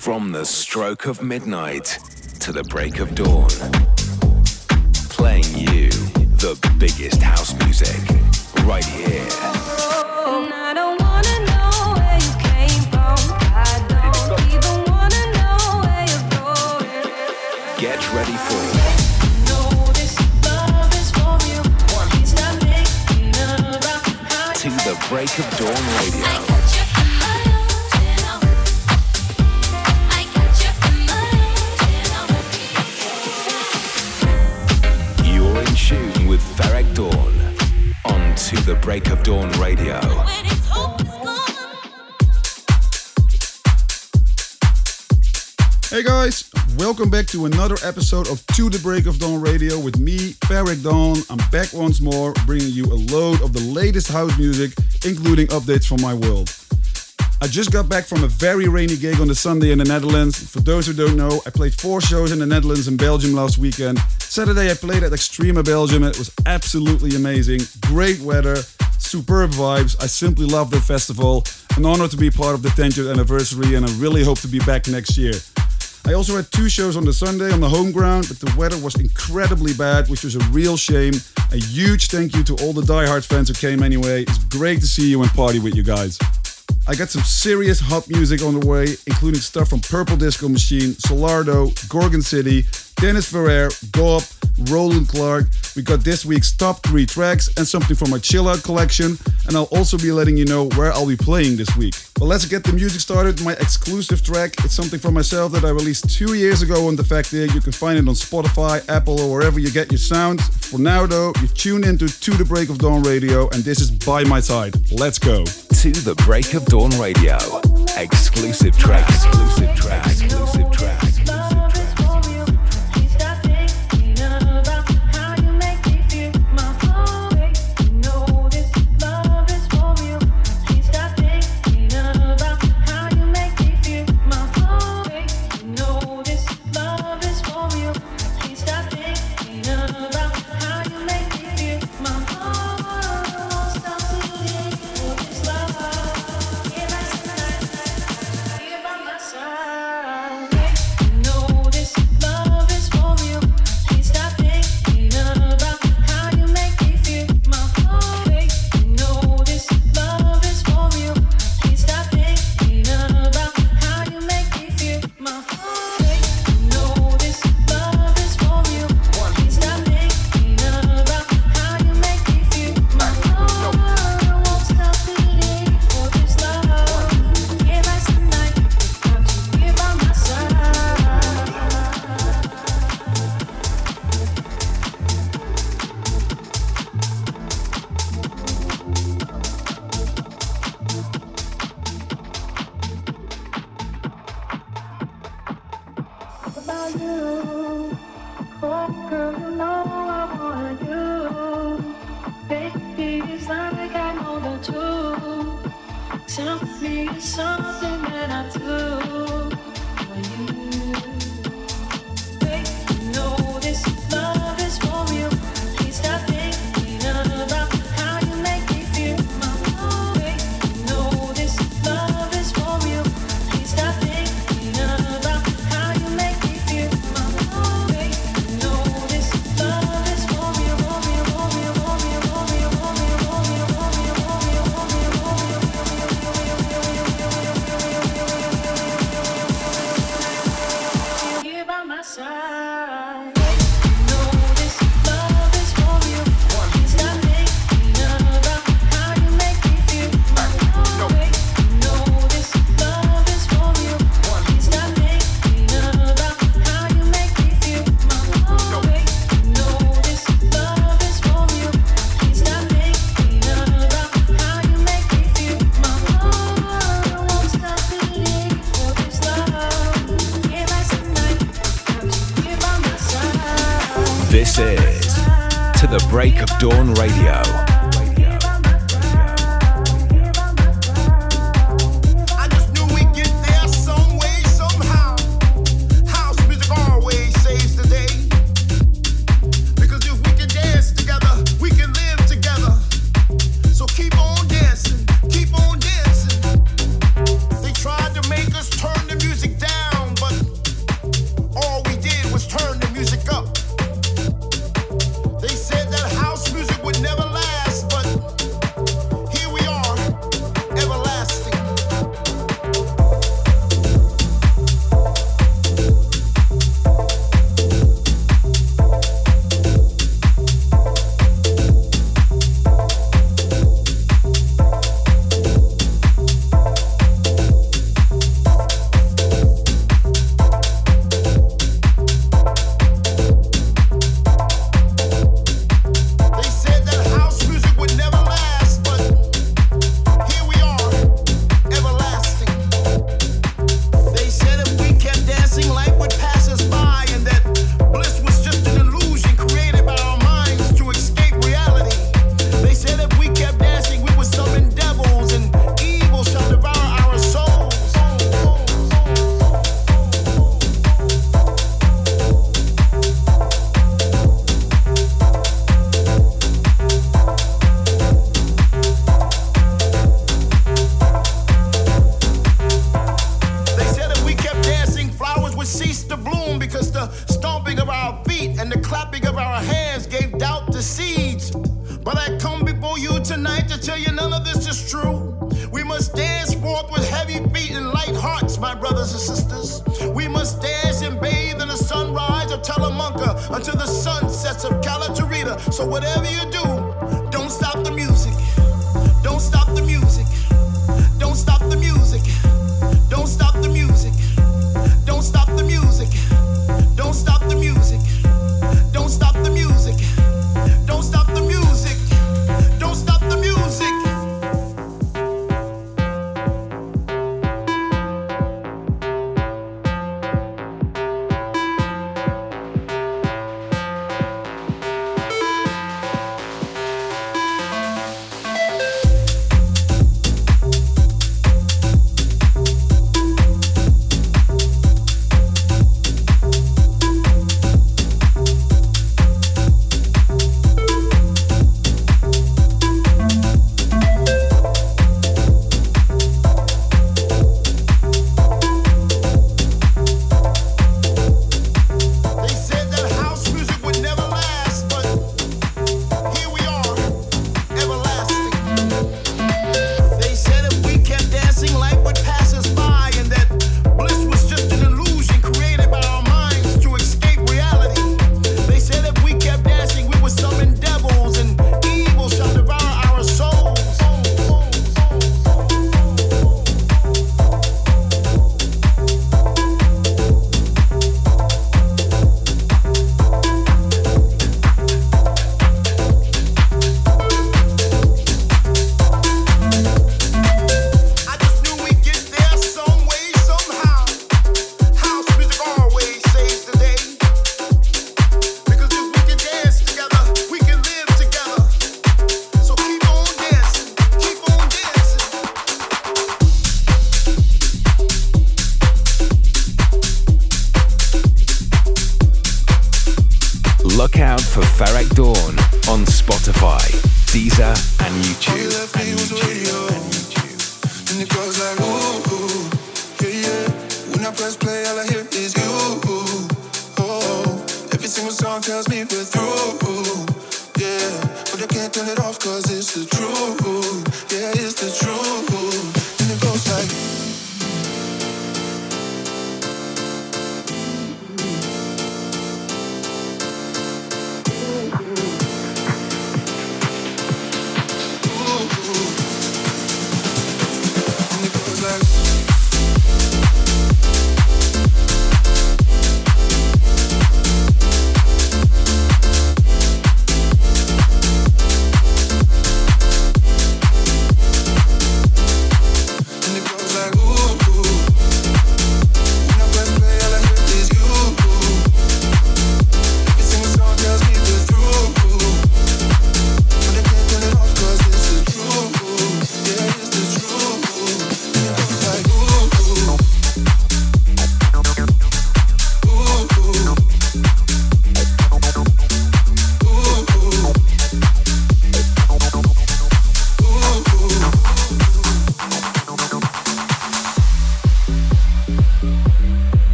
From the stroke of midnight to the break of dawn. Playing you the biggest house music right here. Get ready for to the break of dawn radio. With Ferreck Dawn on To the Break of Dawn Radio. Hey guys, welcome back to another episode of To the Break of Dawn Radio with me, Ferreck Dawn. I'm back once more, bringing you a load of the latest house music, including updates from my world. I just got back from a very rainy gig on the Sunday in the Netherlands. For those who don't know, I played four shows in the Netherlands and Belgium last weekend. Saturday I played at Extrema Belgium and it was absolutely amazing. Great weather, superb vibes. I simply love the festival. An honor to be part of the 10th anniversary and I really hope to be back next year. I also had two shows on the Sunday on the home ground, but the weather was incredibly bad, which was a real shame. A huge thank you to all the diehard fans who came anyway. It's great to see you and party with you guys. I got some serious hot music on the way, including stuff from Purple Disco Machine, Solardo, Gorgon City, Dennis Ferrer, GAWP, Roland Clark. We got this week's top three tracks and something from my chill out collection, and I'll also be letting you know where I'll be playing this week. But let's get the music started. My exclusive track, it's something from myself that I released two years ago on the Defected. You can find it on Spotify, Apple, or wherever you get your sounds. For now, though, you tune into To the Break of Dawn Radio, and this is By My Side. Let's go. To the Break of Dawn Radio. Exclusive track. Exclusive track. Exclusive track. Dawn Radio.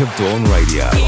Of Dawn Radio.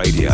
Radio.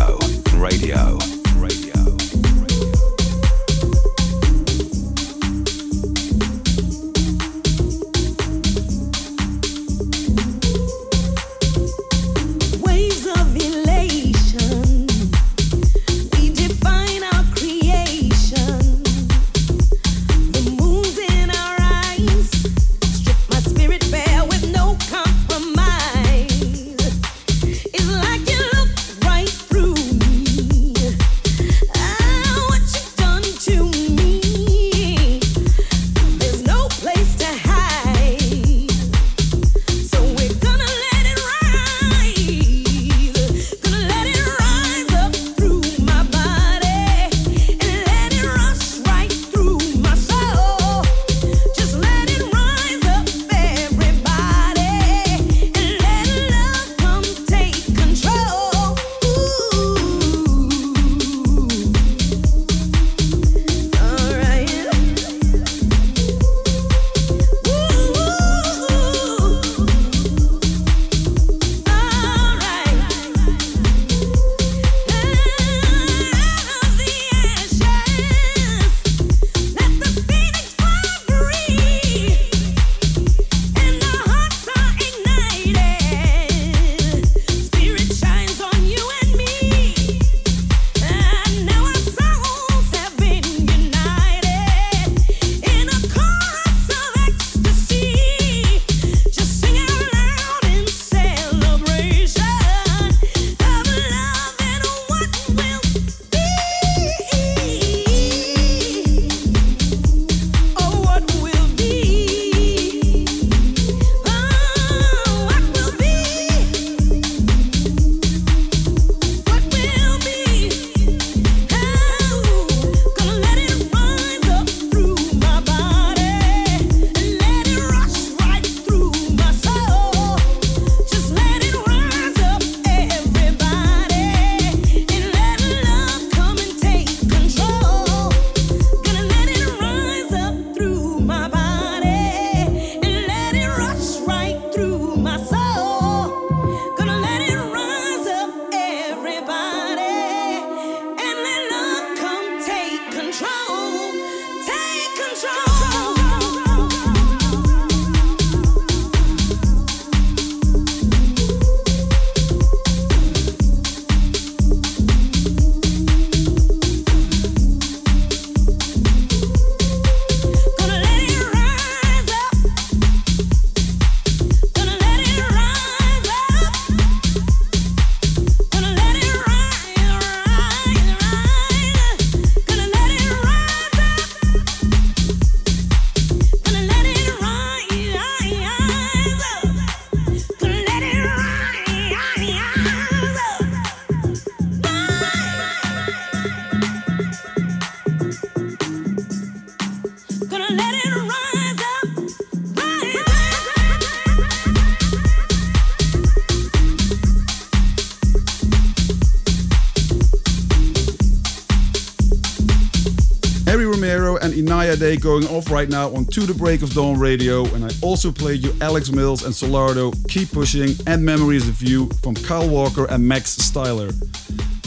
Day going off right now on To the Break of Dawn Radio. And I also played you Alex Mills and Solardo, Keep Pushing, and Memories of You from Kyle Walker and Max Styler.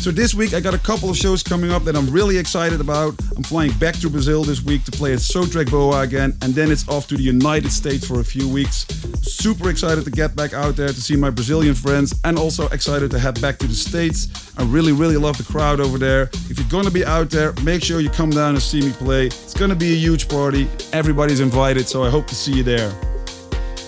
So this week I got a couple of shows coming up that I'm really excited about. I'm flying back to Brazil this week to play at Só Track Boa again, and then it's off to the United States for a few weeks. Super excited to get back out there to see my Brazilian friends, and also excited to head back to the States. I really, really love the crowd over there. If you're gonna be out there, make sure you come down and see me play. It's gonna be a huge party. Everybody's invited, so I hope to see you there.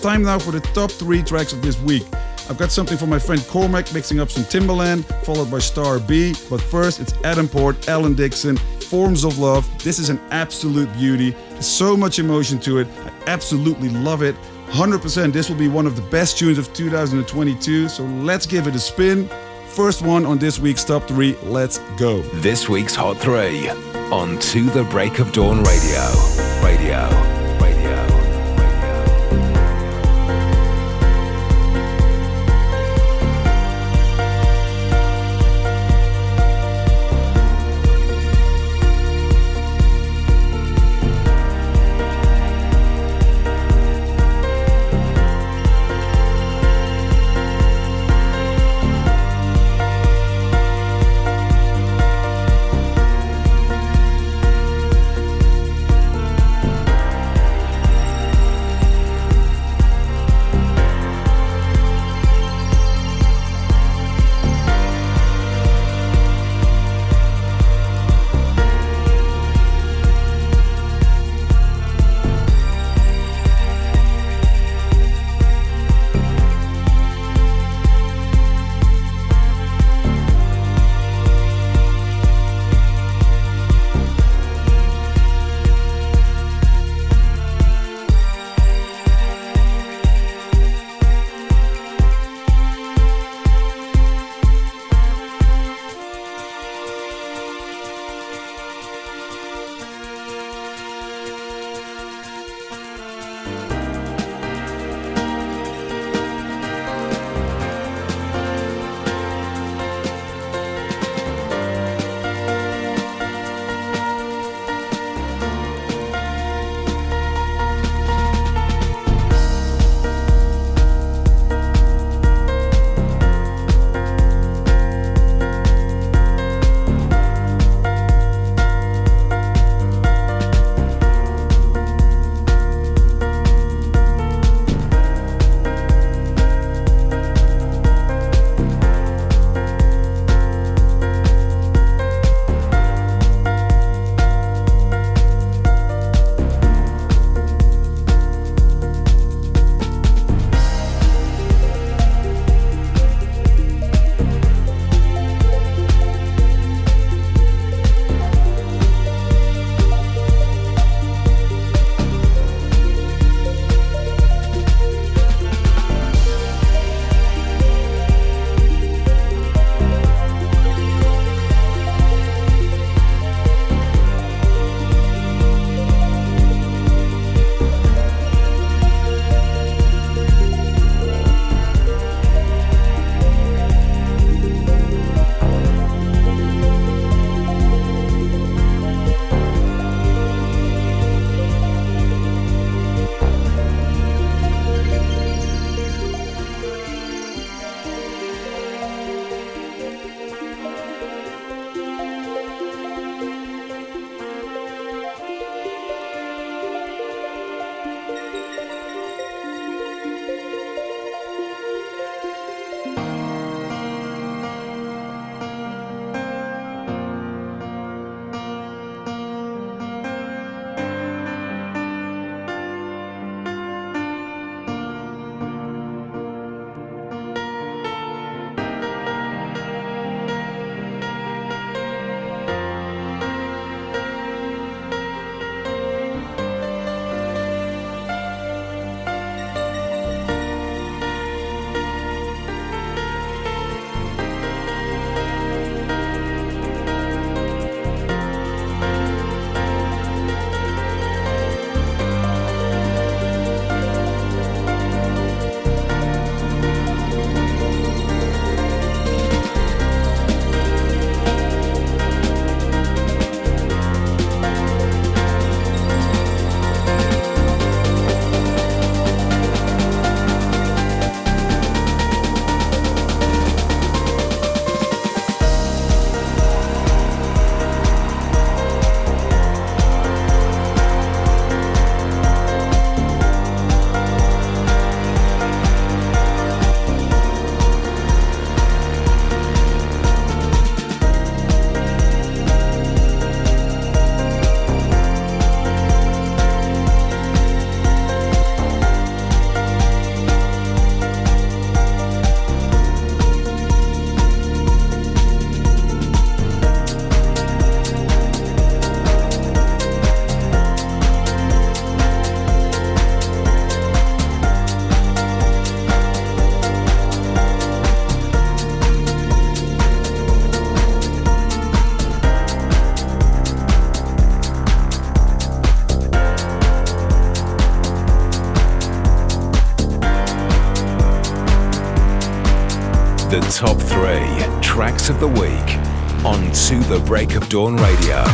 Time now for the top three tracks of this week. I've got something from my friend Kormak mixing up some Timbaland, followed by Star B. But first, it's Adam Port, Alan Dixon, Forms of Love. This is an absolute beauty. There's so much emotion to it. I absolutely love it. 100% this will be one of the best tunes of 2022. So let's give it a spin. First one on this week's top three. Let's go. This week's Hot 3 on To the Break of Dawn Radio. Radio. The Break of Dawn Radio.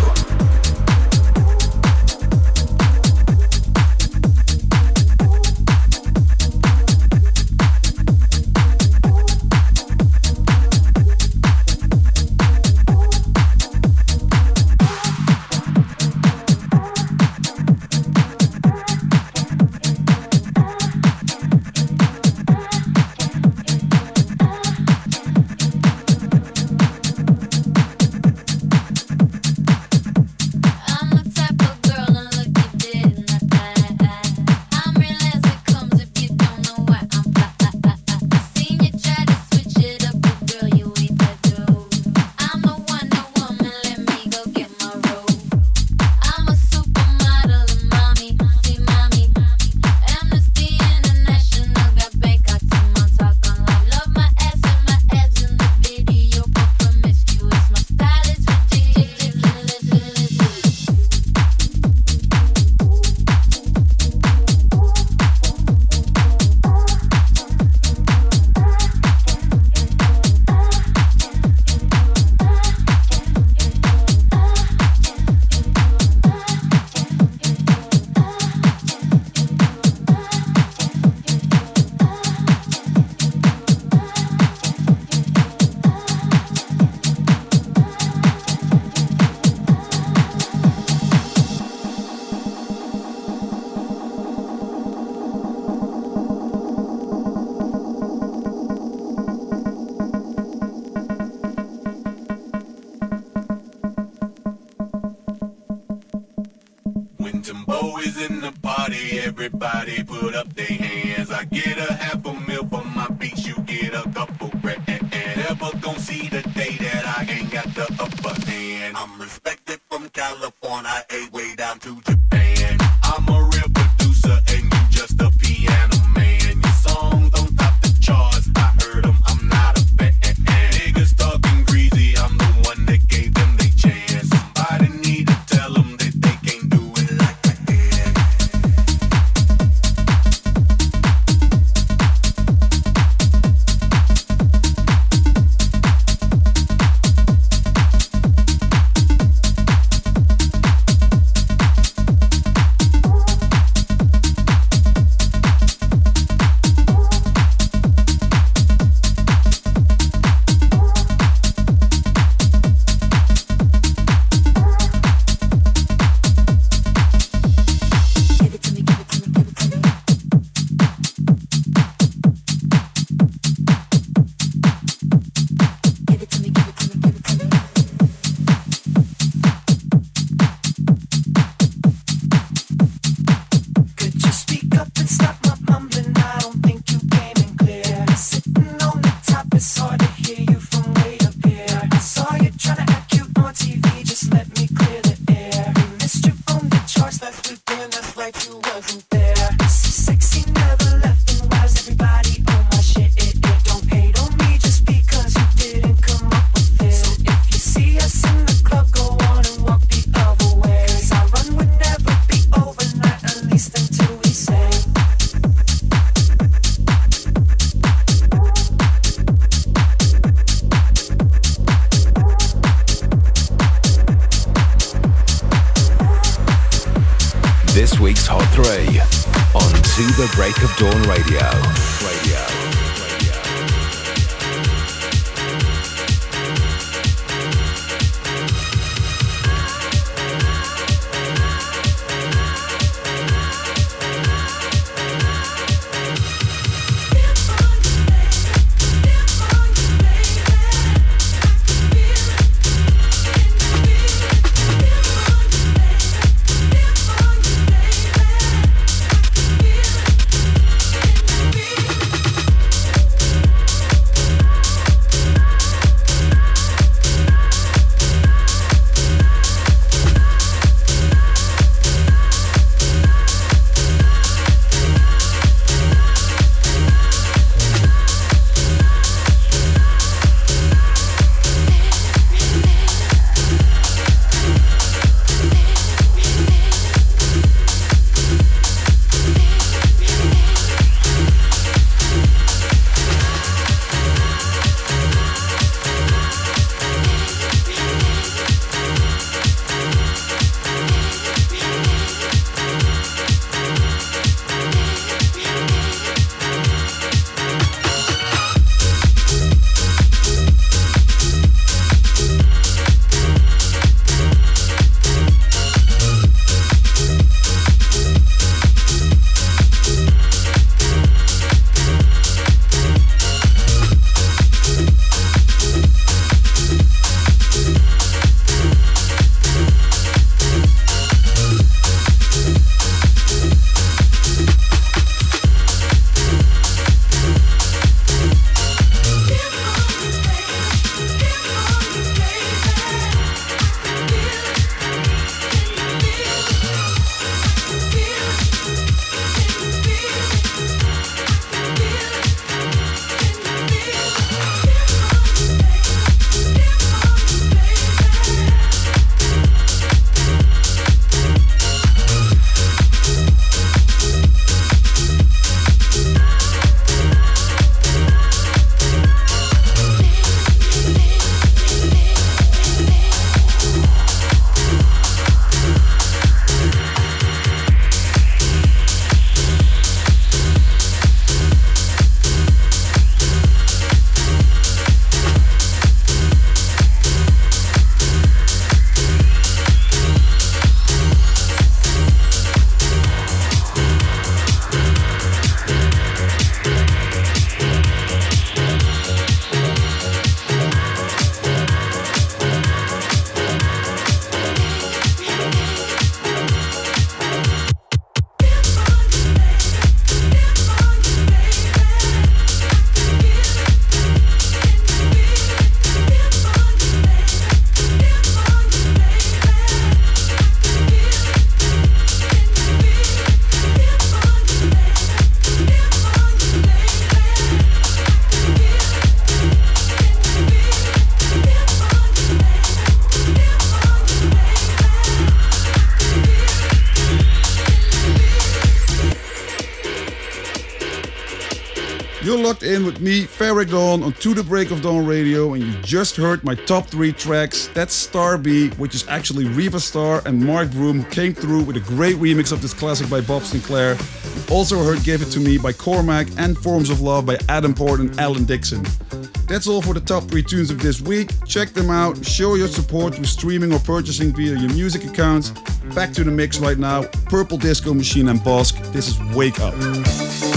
Dawn Radio. To The Break of Dawn Radio, and you just heard my top three tracks. That's Star B, which is actually Riva Star and Mark Broom, who came through with a great remix of this classic by Bob Sinclar. Also heard Give It To Me by Kormak and Forms of Love by Adam Port and Alan Dixon. That's all for the top three tunes of this week. Check them out, show your support through streaming or purchasing via your music accounts. Back to the mix right now Purple Disco Machine and Bosq. This is Wake Up.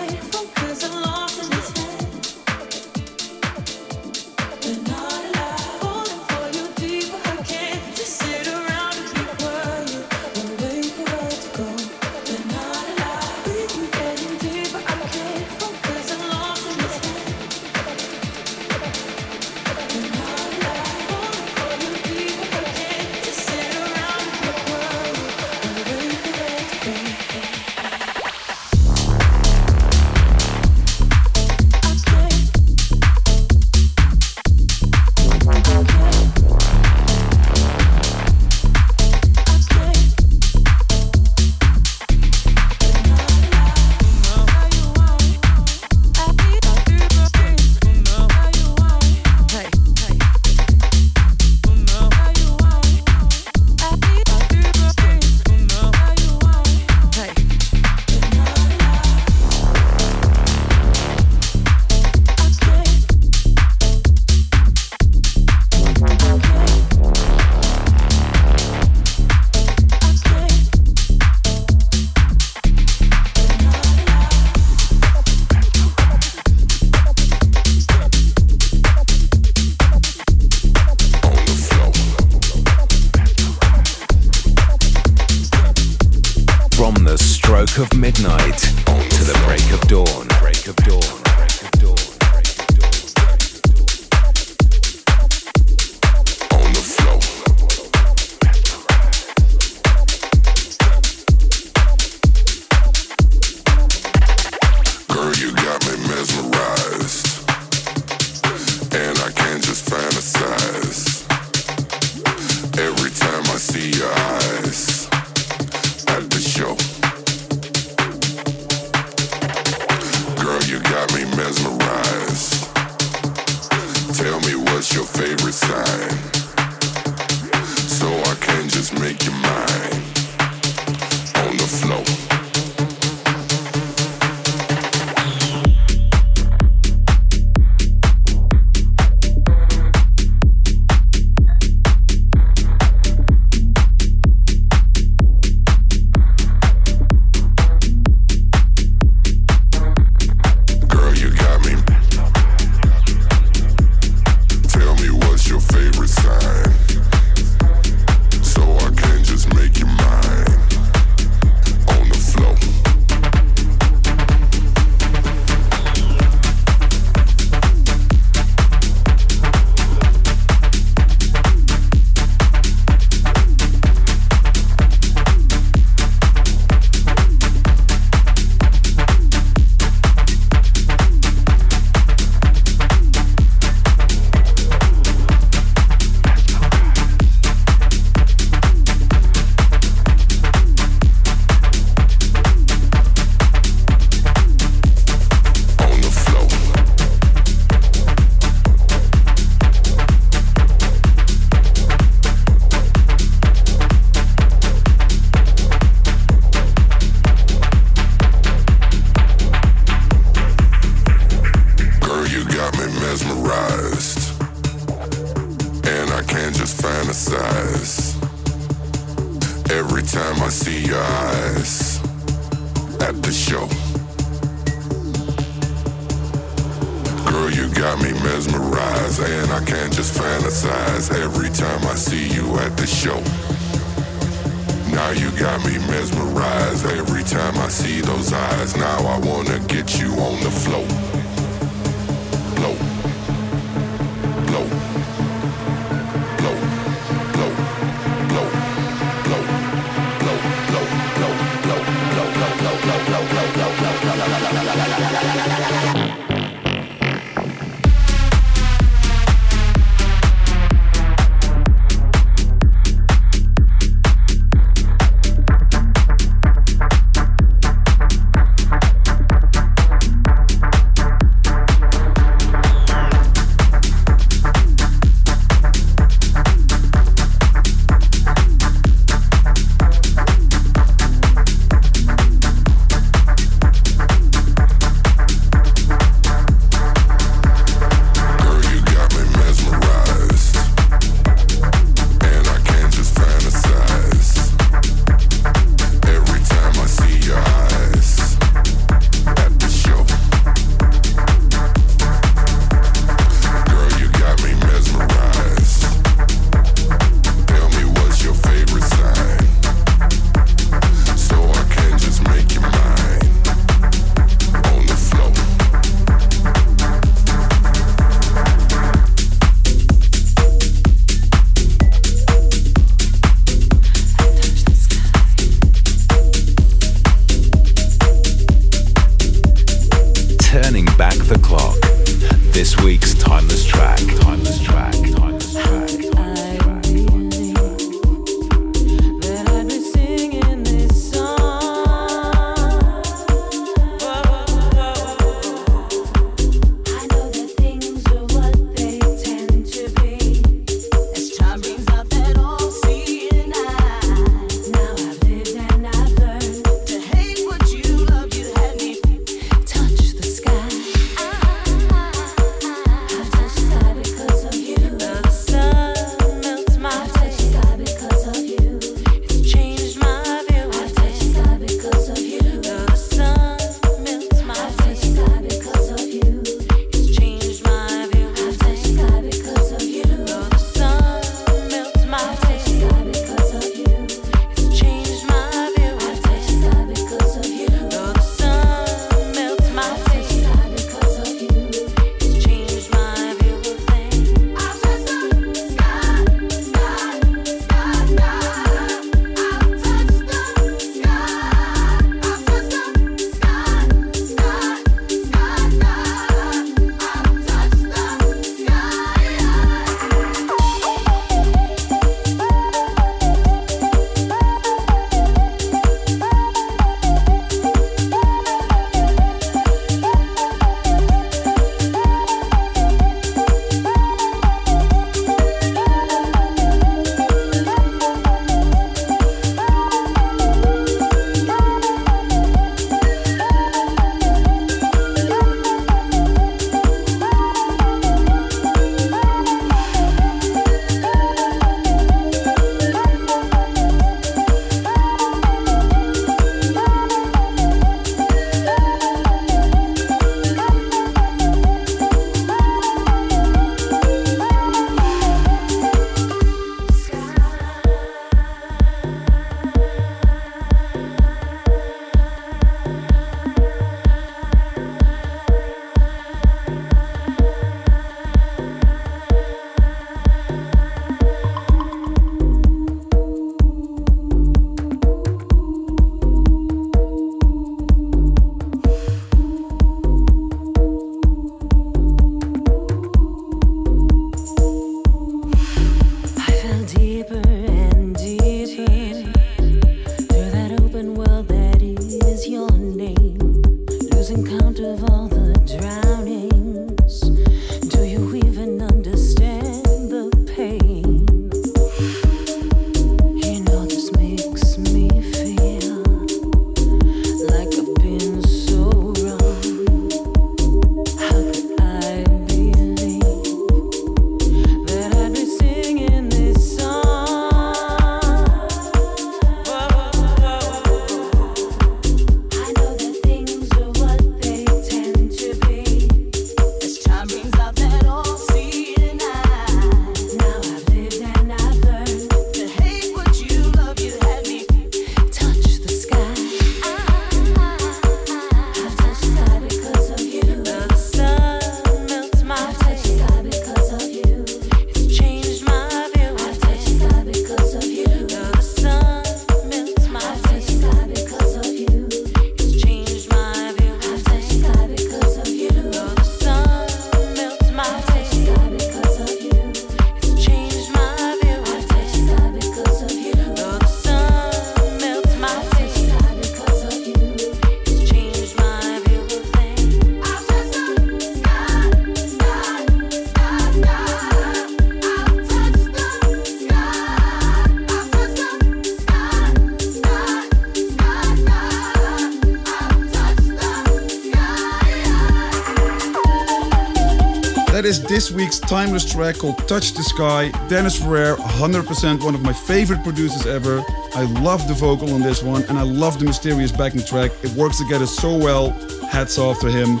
That is this week's timeless track called Touch the Sky. Dennis Ferrer, 100% one of my favorite producers ever. I love the vocal on this one and I love the mysterious backing track. It works together so well. Hats off to him.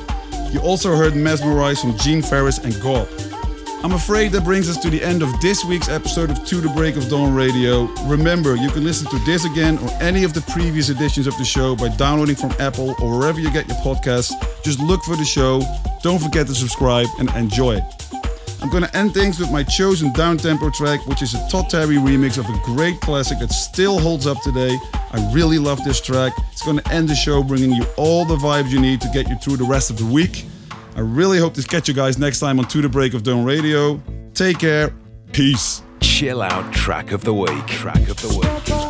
You also heard Mesmerize from Gene Farris and GAWP. I'm afraid that brings us to the end of this week's episode of To the Break of Dawn Radio. Remember, you can listen to this again or any of the previous editions of the show by downloading from Apple or wherever you get your podcasts. Just look for the show don't forget to subscribe and enjoy. I'm gonna end things with my chosen downtempo track, which is a Todd Terry remix of a great classic that still holds up today. I really love this track. It's gonna end the show bringing you all the vibes you need to get you through the rest of the week. I really hope to catch you guys next time on To the Break of Dawn Radio. Take care. Peace. Chill out track of the week. Track of the week.